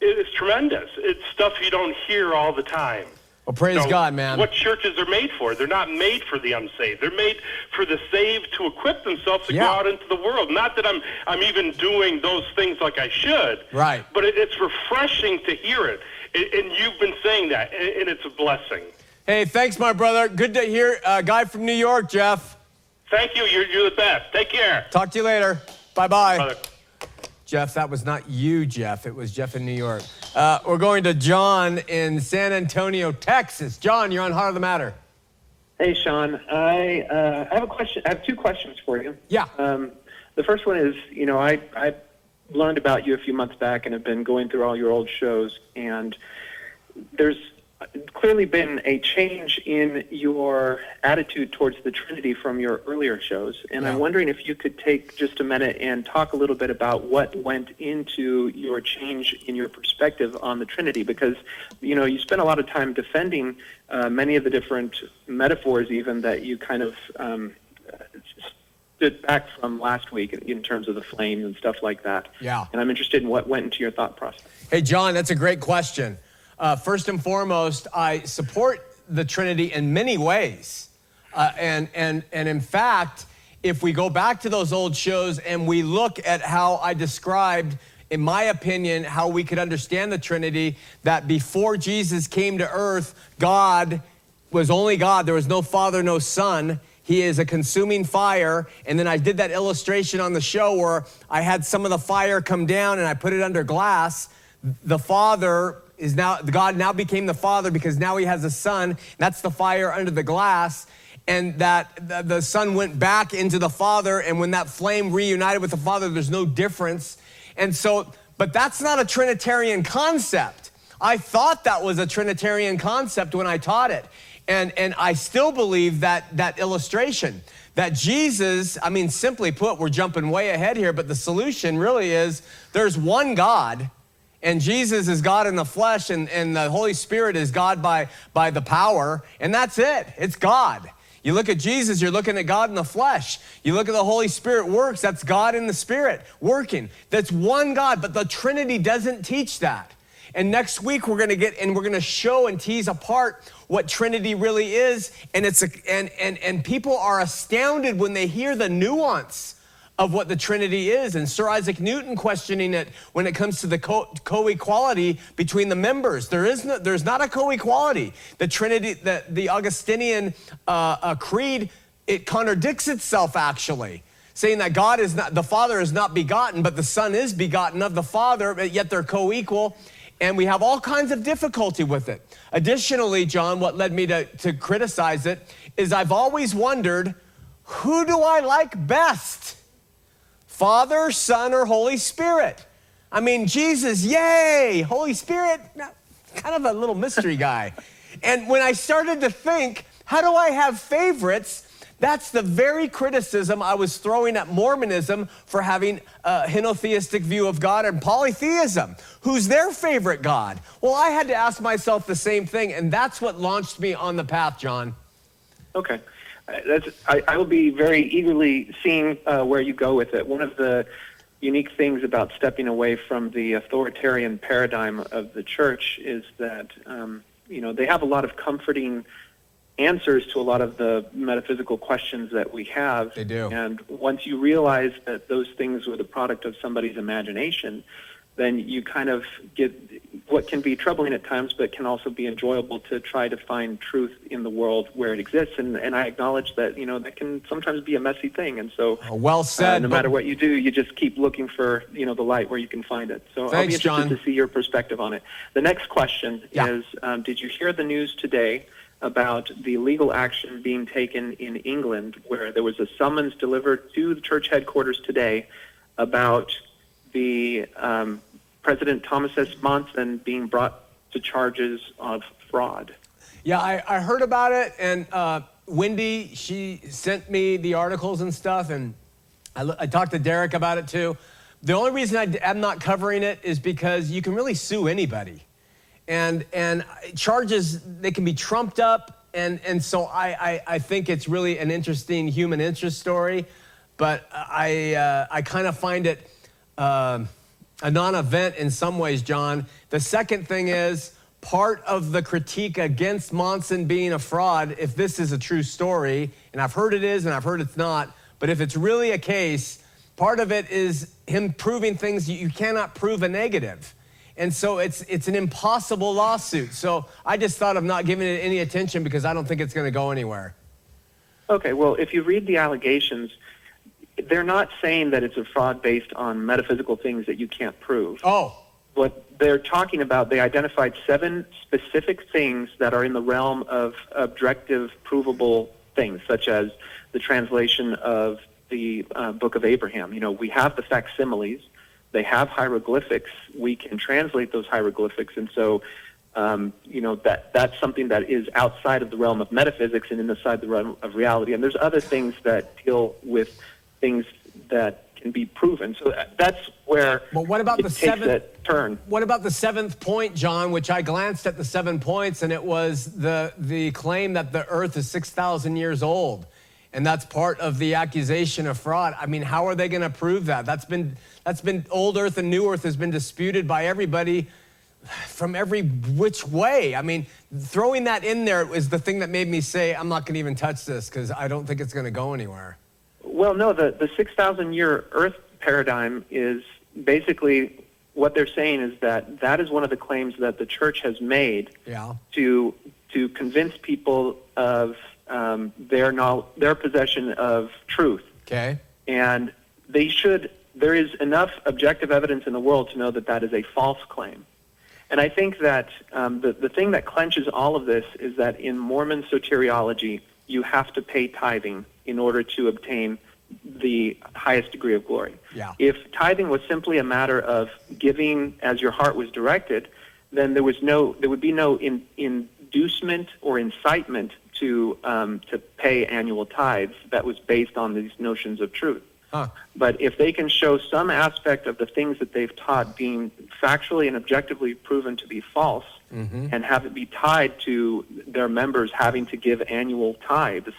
it is tremendous. It's stuff you don't hear all the time. Well, praise You know, God, man. What churches are made for? They're not made for the unsaved. They're made for the saved to equip themselves to Yeah. go out into the world. Not that I'm I'm even doing those things like I should. Right. But it, it's refreshing to hear it, and, and you've been saying that, and, it's a blessing. Hey, thanks, my brother. Good to hear. Uh, guy from New York, Jeff. Thank you. You're you're the best. Take care. Talk to you later. Bye bye. Jeff, that was not you, Jeff. It was Jeff in New York. Uh, we're going to John in San Antonio, Texas. John, you're on Heart of the Matter. Hey, Shawn. I uh, I have a question. I have two questions for you. Yeah. Um, the first one is, you know, I I learned about you a few months back and have been going through all your old shows, and there's clearly been a change in your attitude towards the Trinity from your earlier shows. And Yeah. I'm wondering if you could take just a minute and talk a little bit about what went into your change in your perspective on the Trinity, because you know you spent a lot of time defending uh, many of the different metaphors, even that you kind of. Um, stood back from last week in- in terms of the flames and stuff like that. Yeah. And I'm interested in what went into your thought process. Hey, John, that's a great question. Uh, first and foremost, I support the Trinity in many ways. Uh, and, and, and in fact, if we go back to those old shows and we look at how I described, in my opinion, how we could understand the Trinity, that before Jesus came to earth, God was only God. There was no Father, no Son. He is a consuming fire. And then I did that illustration on the show where I had some of the fire come down and I put it under glass. The Father is now, God now became the Father because now he has a Son. That's the fire under the glass. And that the, Son went back into the Father. And when that flame reunited with the Father, there's no difference. And so, but that's not a Trinitarian concept. I thought that was a Trinitarian concept when I taught it. And, and I still believe that, that illustration that Jesus, I mean, simply put, we're jumping way ahead here, but the solution really is there's one God, and Jesus is God in the flesh, and, and the Holy Spirit is God by, by the power, and that's it. It's God. You look at Jesus, you're looking at God in the flesh. You look at the Holy Spirit works, that's God in the Spirit working. That's one God, but the Trinity doesn't teach that. And next week we're going to get and we're going to show and tease apart what Trinity really is. And it's a, and and and people are astounded when they hear the nuance of what the Trinity is. And Sir Isaac Newton questioning it when it comes to the co- co-equality between the members. There is no, there's not a co-equality. The Trinity, the the Augustinian uh, uh, creed, it contradicts itself actually saying that God is not, the Father is not begotten, but the Son is begotten of the Father, but yet they're co equal. And we have all kinds of difficulty with it. Additionally, John, what led me to, to criticize it is I've always wondered who do I like best? Father, Son, or Holy Spirit? I mean, Jesus, yay! Holy Spirit, kind of a little mystery guy. And when I started to think, how do I have favorites? That's the very criticism I was throwing at Mormonism for having a henotheistic view of God and polytheism. Who's their favorite God? Well, I had to ask myself the same thing, and that's what launched me on the path, John. Okay. That's, I, I will be very eagerly seeing uh, where you go with it. One of the unique things about stepping away from the authoritarian paradigm of the church is that, um, you know, they have a lot of comforting answers to a lot of the metaphysical questions that we have. They do. And once you realize that those things were the product of somebody's imagination, then you kind of get what can be troubling at times, but can also be enjoyable to try to find truth in the world where it exists. And, and I acknowledge that, you know, that can sometimes be a messy thing. And so, Well uh, said. no matter what you do, you just keep looking for, you know, the light where you can find it. So I'll Thanks, be interested John. to see your perspective on it. The next question Yeah. is, um, did you hear the news today about the legal action being taken in England where there was a summons delivered to the church headquarters today about the um, President Thomas S. Monson being brought to charges of fraud? Yeah, I, I heard about it, and uh, Wendy, she sent me the articles and stuff, and I, I talked to Derek about it too. The only reason I, am not covering it is because you can really sue anybody, and and charges they can be trumped up, and and so I I, I think it's really an interesting human interest story, but I uh, I kind of find it. um a non event in some ways, John. The second thing is part of the critique against Monson being a fraud, if this is a true story, and I've heard it is and I've heard it's not, but if it's really a case, part of it is him proving things you cannot prove a negative. And so it's it's an impossible lawsuit. So I just thought of not giving it any attention because I don't think it's going to go anywhere. Okay, well, if you read the allegations, they're not saying that it's a fraud based on metaphysical things that you can't prove. Oh, What they're talking about, they identified seven specific things that are in the realm of objective, provable things, such as the translation of the uh, Book of Abraham. You know, we have the facsimiles, they have hieroglyphics. We can translate those hieroglyphics, and so. Um, you know that that's something that is outside of the realm of metaphysics and inside the realm of reality. And there's other things that deal with things that can be proven. So that's where But what about it the seventh- that turn. What about the seventh point, John, which I glanced at the seven points and it was the, the claim that the earth is 6,000 years old. And that's part of the accusation of fraud. I mean, how are they going to prove that? That's been, that's been, old earth and new earth has been disputed by everybody from every which way. I mean, throwing that in there is the thing that made me say, I'm not going to even touch this because I don't think it's going to go anywhere. Well, no, the, the 6,000 year Earth paradigm is basically what they're saying is that that is one of the claims that the church has made Yeah. to, to convince people of um, their, knowl- their possession of truth. Okay. And they should, there is enough objective evidence in the world to know that that is a false claim. And I think that um, the, the thing that clenches all of this is that in Mormon soteriology, you have to pay tithing in order to obtain the highest degree of glory. Yeah. If tithing was simply a matter of giving as your heart was directed, then there was no, there would be no in, inducement or incitement to um, to pay annual tithes that was based on these notions of truth. Huh. But if they can show some aspect of the things that they've taught being factually and objectively proven to be false, and have it be tied to their members having to give annual tithes,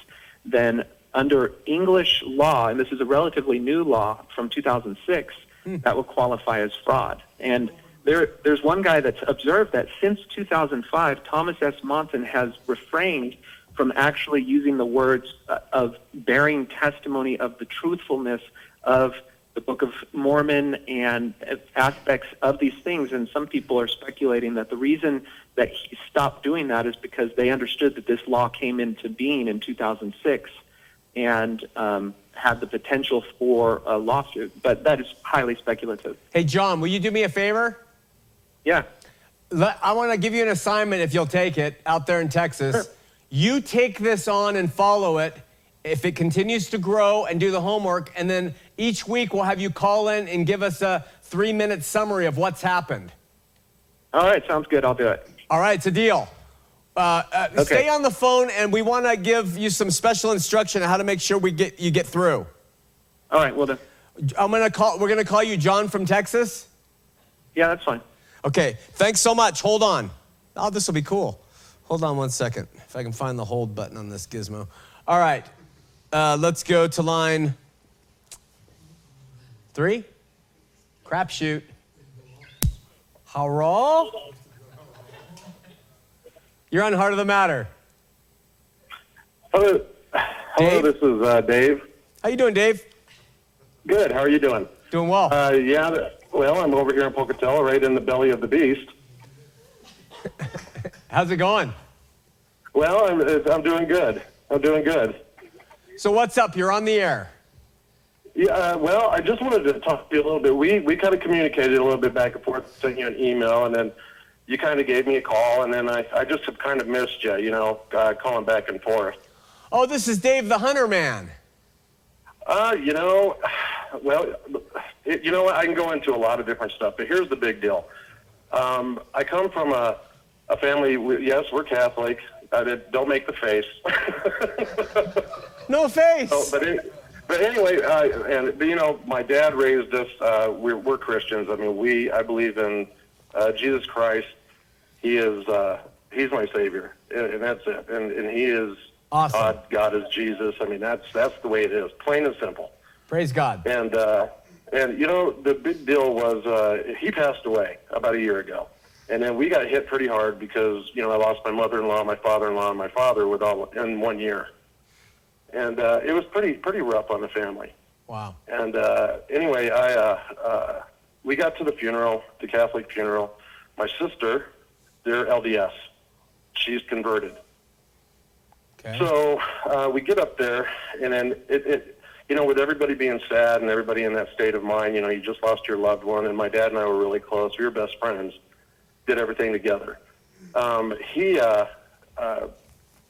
then under English law, and this is a relatively new law from 2006, that will qualify as fraud. And there, there's one guy that's observed that since 2005, Thomas S. Monson has refrained from actually using the words uh, of bearing testimony of the truthfulness of the Book of Mormon and aspects of these things. And some people are speculating that the reason that he stopped doing that is because they understood that this law came into being in 2006 and um, had the potential for a lawsuit. But that is highly speculative. Hey, John, will you do me a favor? Yeah. Let, I want to give you an assignment if you'll take it out there in Texas. Sure. You take this on and follow it. If it continues to grow and do the homework, and then each week we'll have you call in and give us a three minute summary of what's happened. All right, sounds good. I'll do it. All right, it's a deal. Uh, uh, Okay. Stay on the phone, and we want to give you some special instruction on how to make sure we get you get through. All right, well then. I'm gonna call. We're gonna call you John from Texas. Yeah, that's fine. Okay, thanks so much. Hold on. Oh, this will be cool. Hold on one second. If I can find the hold button on this gizmo. All right, uh, let's go to line three. Crapshoot. Hello? You're on Heart of the Matter. Hello, hello. This is uh, Dave. How you doing, Dave? Good. How are you doing? Doing well. Uh, yeah. Well, I'm over here in Pocatello, right in the belly of the beast. How's it going? Well, I'm, I'm doing good. I'm doing good. So what's up? You're on the air. Yeah. Uh, well, I just wanted to talk to you a little bit. We we kind of communicated a little bit back and forth, sent you an email, and then you kind of gave me a call, and then I I just have kind of missed you. You know, uh, calling back and forth. Oh, this is Dave the Hunter Man. Uh, you know, well, it, you know what? I can go into a lot of different stuff, but here's the big deal. Um, I come from a, a family. we- Yes, we're Catholic. Uh, don't make the face. No face. But any, but anyway, uh, and but, you know, my dad raised us. Uh, we're, we're Christians. I mean, we I believe in uh, Jesus Christ. He is uh, he's my savior, and, and that's it. And, and he is Awesome. God. God is Jesus. I mean, that's that's the way it is, plain and simple. Praise God. And uh, And you know, the big deal was uh, he passed away about a year ago, and then we got hit pretty hard because you know I lost my mother-in-law, my father-in-law, and my father with all in one year, and uh, it was pretty pretty rough on the family. Wow. And uh, anyway, I uh, uh, we got to the funeral, the Catholic funeral. My sister, they're LDS. She's converted. Okay. So uh, we get up there, and then it, it, you know, with everybody being sad and everybody in that state of mind, you know, you just lost your loved one, and my dad and I were really close. We were best friends. Did everything together. Um, he, uh, uh,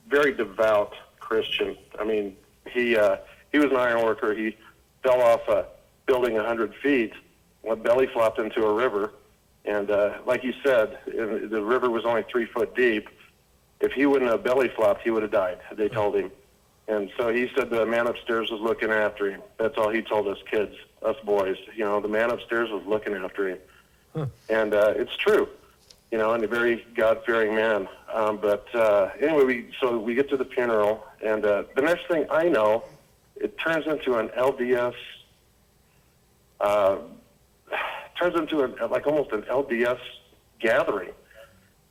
very devout Christian. I mean, he uh, he was an iron worker. He fell off a building a hundred feet, went belly flopped into a river, and uh, like you said, the river was only three foot deep if he wouldn't have belly flopped, he would have died. They told him. And so he said the man upstairs was looking after him. That's all he told us kids, us boys. You know, the man upstairs was looking after him. And uh, it's true, you know, and a very God fearing man. Um, but uh, anyway, we, so we get to the funeral, and uh, the next thing I know, it turns into an LDS, uh, turns into a, like almost an LDS gathering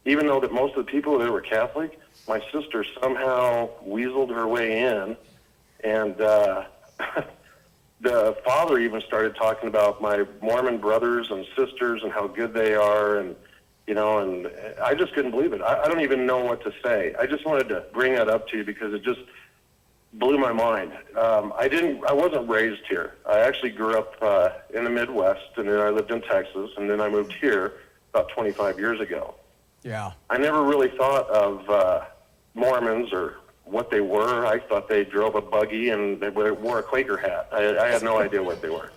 even though that most of the people there were Catholic, my sister somehow weaseled her way in, and uh, the father even started talking about my Mormon brothers and sisters and how good they are, and you know, and I just couldn't believe it. I, I don't even know what to say. I just wanted to bring that up to you because it just blew my mind. Um, I didn't. I wasn't raised here. I actually grew up uh, in the Midwest, and then I lived in Texas, and then I moved here about 25 years ago. Yeah. I never really thought of uh, Mormons or what they were. I thought they drove a buggy and they wore a Quaker hat. I, I had no idea what they were.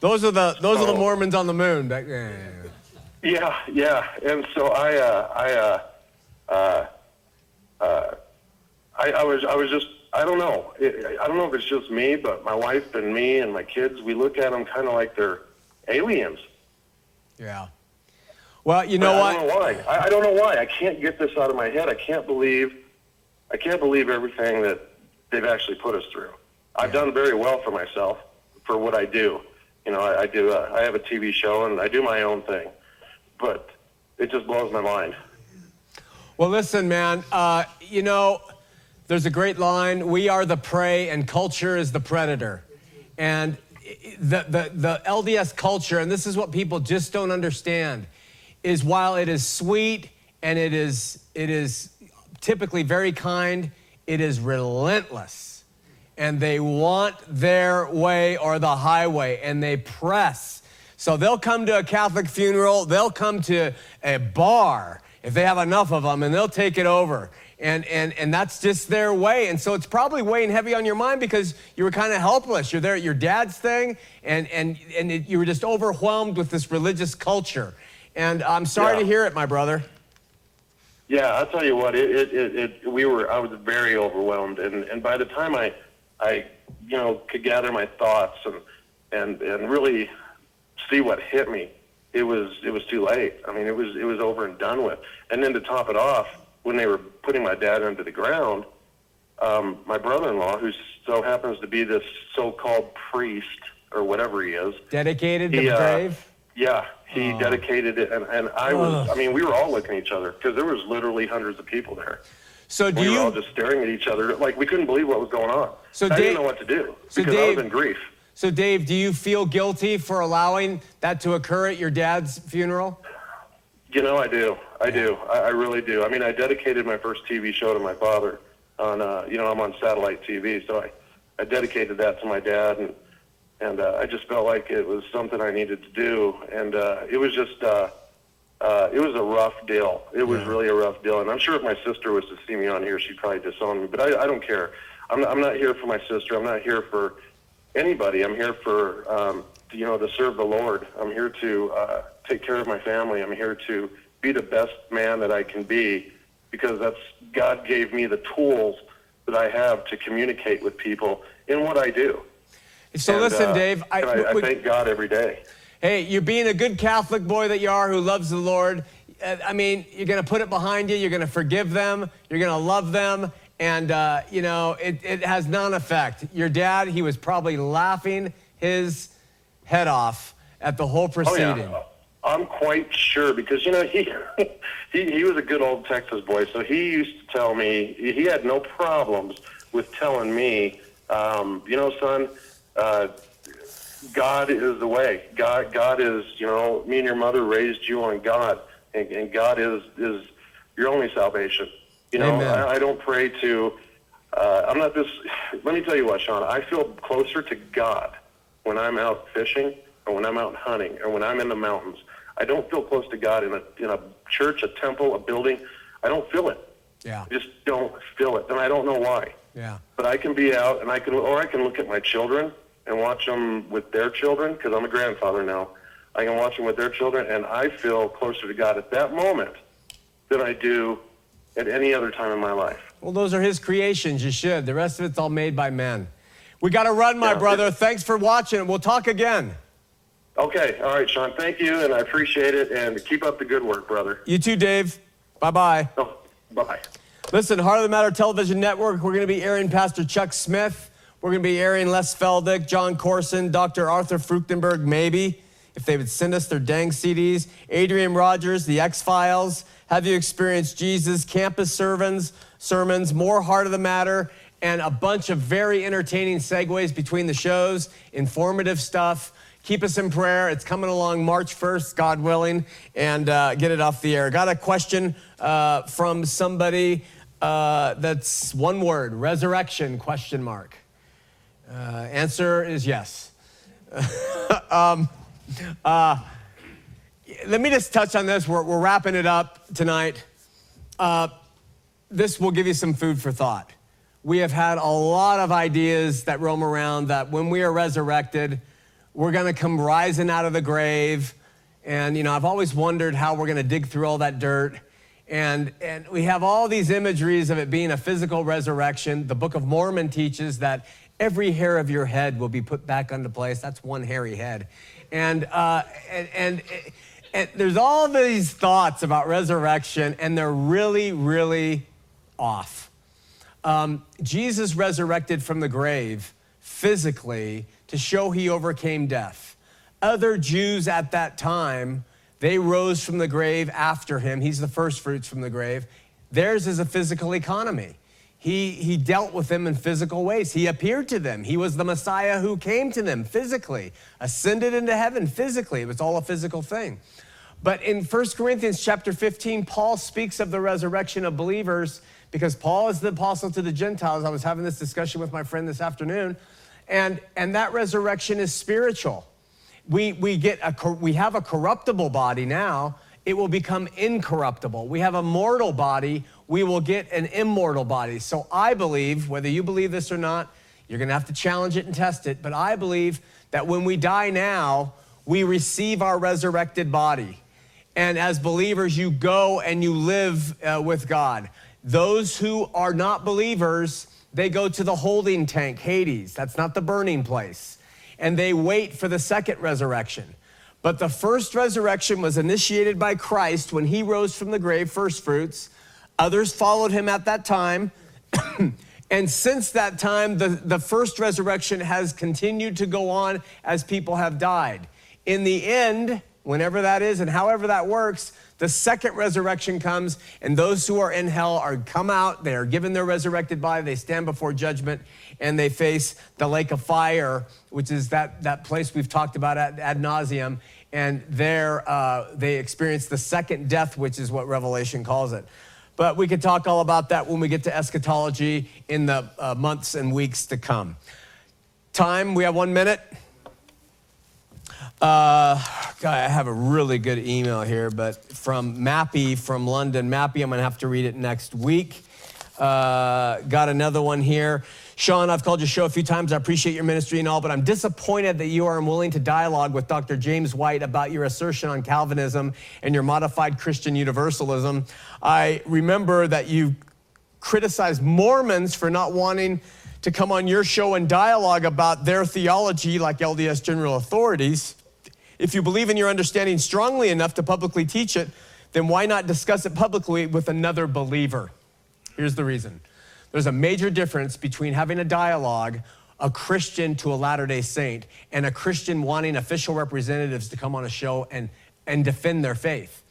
Those are the those are the. Mormons on the moon. Back, yeah, yeah, yeah. Yeah, yeah. And so I, uh, I, uh, uh, uh, I, I was, I was just, I don't know. It, I don't know if it's just me, but my wife and me and my kids, we look at them kind of like they're aliens. Yeah. Well, you know I what? don't know why. I, I don't know why. I can't get this out of my head. I can't believe, I can't believe everything that they've actually put us through. I've done very well for myself for what I do. You know, I, I do. Uh, I have a TV show and I do my own thing, but it just blows my mind. Well, listen, man. Uh, you know, there's a great line: "We are the prey, and culture is the predator." And the the the LDS culture, and this is what people just don't understand, is while it is sweet and it is it is typically very kind, it is relentless, and they want their way or the highway, and they press. So they'll come to a Catholic funeral, they'll come to a bar if they have enough of them, and they'll take it over. And, and, and that's just their way. And so it's probably weighing heavy on your mind because you were kind of helpless. You're there at your dad's thing, and, and, and it, you were just overwhelmed with this religious culture. And I'm sorry Yeah. to hear it, my brother. Yeah, I'll tell you what. It, it, it, it we were. I was very overwhelmed, and and by the time I, I, you know, could gather my thoughts and and and really see what hit me, it was it was too late. I mean, it was it was over and done with. And then to top it off, when they were putting my dad under the ground, um, my brother-in-law, who so happens to be this so-called priest or whatever he is, Dedicated He, the uh, grave? yeah, he dedicated it, and, and I was. I mean, we were all looking at each other because there was literally hundreds of people there. So do we were all just staring at each other, like we couldn't believe what was going on. So I Dave- didn't know what to do so because I was in grief. so Dave, do you feel guilty for allowing that to occur at your dad's funeral? You know, I do. I do. I, I really do. I mean, I dedicated my first TV show to my father. On, uh, you know, I'm on satellite TV, so I, I dedicated that to my dad, and and uh, I just felt like it was something I needed to do, and uh, it was just. Uh, uh, it was a rough deal. It was really a rough deal, and I'm sure if my sister was to see me on here, she'd probably disown me. But I, I don't care. I'm not, I'm not here for my sister. I'm not here for anybody. I'm here for um, you know to serve the Lord. I'm here to uh, take care of my family. I'm here to be the best man that I can be because that's God gave me the tools that I have to communicate with people in what I do. So And, listen, uh, Dave. and I, I thank God every day. Hey, you're being a good Catholic boy that you are who loves the Lord. Uh, I mean, you're going to put it behind you. You're going to forgive them. You're going to love them. And, uh, you know, it, it has non effect. Your dad, he was probably laughing his head off at the whole Oh proceeding. yeah, I'm quite sure because you know he he he was a good old Texas boy, so he used to tell me he had no problems with telling me, um, you know, son, uh, God is the way. God God is you know me and your mother raised you on God, and, and God is is your only salvation. You know, I, I don't pray to. Uh, I'm not this. Let me tell you what, Shawn. I feel closer to God when I'm out fishing, or when I'm out hunting, or when I'm in the mountains. I don't feel close to God in a in a church, a temple, a building. I don't feel it. Yeah. I just don't feel it, and I don't know why. Yeah. But I can be out, and I can, or I can look at my children and watch them with their children, because I'm a grandfather now. I can watch them with their children, and I feel closer to God at that moment than I do at any other time in my life. Well, those are his creations. You should. The rest of it's all made by men. We got to run, my Yeah. brother. Thanks for watching. We'll talk again. Okay, all right, Shawn. Thank you, and I appreciate it, and keep up the good work, brother. You too, Dave. Bye bye. Oh, bye. Listen, Heart of the Matter Television Network, we're going to be airing Pastor Chuck Smith. We're going to be airing Les Feldick, Jon Courson, Dr. Arthur Fruchtenberg, maybe, if they would send us their dang CDs. Adrian Rogers, The X Files, Have You Experienced Jesus, Campus Sermons, sermons, more Heart of the Matter, and a bunch of very entertaining segues between the shows, informative stuff. Keep us in prayer. It's coming along March 1st, God willing, and uh, get it off the air. Got a question uh, from somebody uh, that's one word: resurrection? Question mark. Uh, answer is yes. um, uh, let me just touch on this. We're, we're wrapping it up tonight. Uh, this will give you some food for thought. We have had a lot of ideas that roam around that when we are resurrected, we're going to come rising out of the grave. And, you know, I've always wondered how we're going to dig through all that dirt. And, and we have all these imageries of it being a physical resurrection. The Book of Mormon teaches that every hair of your head will be put back into place. That's one hairy head. And, uh, and, and, and there's all these thoughts about resurrection, and they're really, really off. Um, Jesus resurrected from the grave physically to show he overcame death. Other Jews at that time, they rose from the grave after him. He's the first fruits from the grave. Theirs is a physical economy. He, he dealt with them in physical ways. He appeared to them. He was the Messiah who came to them physically, ascended into heaven physically. It was all a physical thing. But in 1 Corinthians chapter 15, Paul speaks of the resurrection of believers because Paul is the apostle to the Gentiles. I was having this discussion with my friend this afternoon, and, and that resurrection is spiritual. We, we, get a, we have a corruptible body now, it will become incorruptible. We have a mortal body, we will get an immortal body. So I believe, whether you believe this or not, you're gonna have to challenge it and test it, but I believe that when we die now, we receive our resurrected body. And as believers, you go and you live uh, with God. Those who are not believers, they go to the holding tank, Hades. That's not the burning place. And they wait for the second resurrection. But the first resurrection was initiated by Christ when he rose from the grave, first fruits. Others followed him at that time. and since that time, the, the first resurrection has continued to go on as people have died. In the end, whenever that is and however that works, the second resurrection comes, and those who are in hell are come out, they are given their resurrected body, they stand before judgment, and they face the lake of fire, which is that, that place we've talked about ad, ad nauseum. And there uh, they experience the second death, which is what Revelation calls it. But we could talk all about that when we get to eschatology in the uh, months and weeks to come. Time, we have one minute. Uh, I have a really good email here, but from Mappy from London. Mappy, I'm gonna have to read it next week. Uh, got another one here. Shawn, I've called your show a few times. I appreciate your ministry and all, but I'm disappointed that you are unwilling to dialogue with Dr. James White about your assertion on Calvinism and your modified Christian universalism. I remember that you criticized Mormons for not wanting to come on your show and dialogue about their theology like LDS general authorities. If you believe in your understanding strongly enough to publicly teach it, then why not discuss it publicly with another believer? Here's the reason there's a major difference between having a dialogue a Christian to a Latter day Saint and a Christian wanting official representatives to come on a show and, and defend their faith.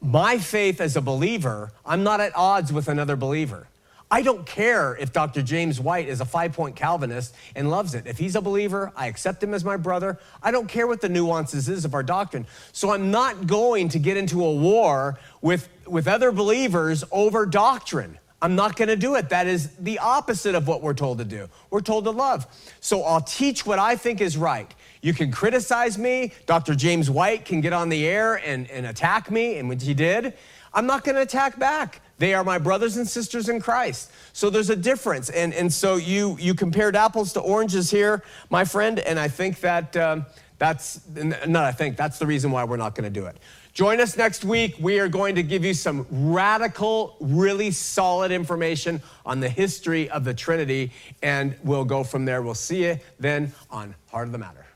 My faith as a believer, I'm not at odds with another believer. I don't care if Dr. James White is a five point Calvinist and loves it. If he's a believer, I accept him as my brother. I don't care what the nuances is of our doctrine. So I'm not going to get into a war with, with other believers over doctrine. I'm not going to do it. That is the opposite of what we're told to do. We're told to love. So I'll teach what I think is right. You can criticize me. Dr. James White can get on the air and, and attack me, and when he did, I'm not going to attack back. They are my brothers and sisters in Christ. So there's a difference. And, and so you, you compared apples to oranges here, my friend, and I think that um, that's, not I think, that's the reason why we're not going to do it. Join us next week. We are going to give you some radical, really solid information on the history of the Trinity, and we'll go from there. We'll see you then on Heart of the Matter.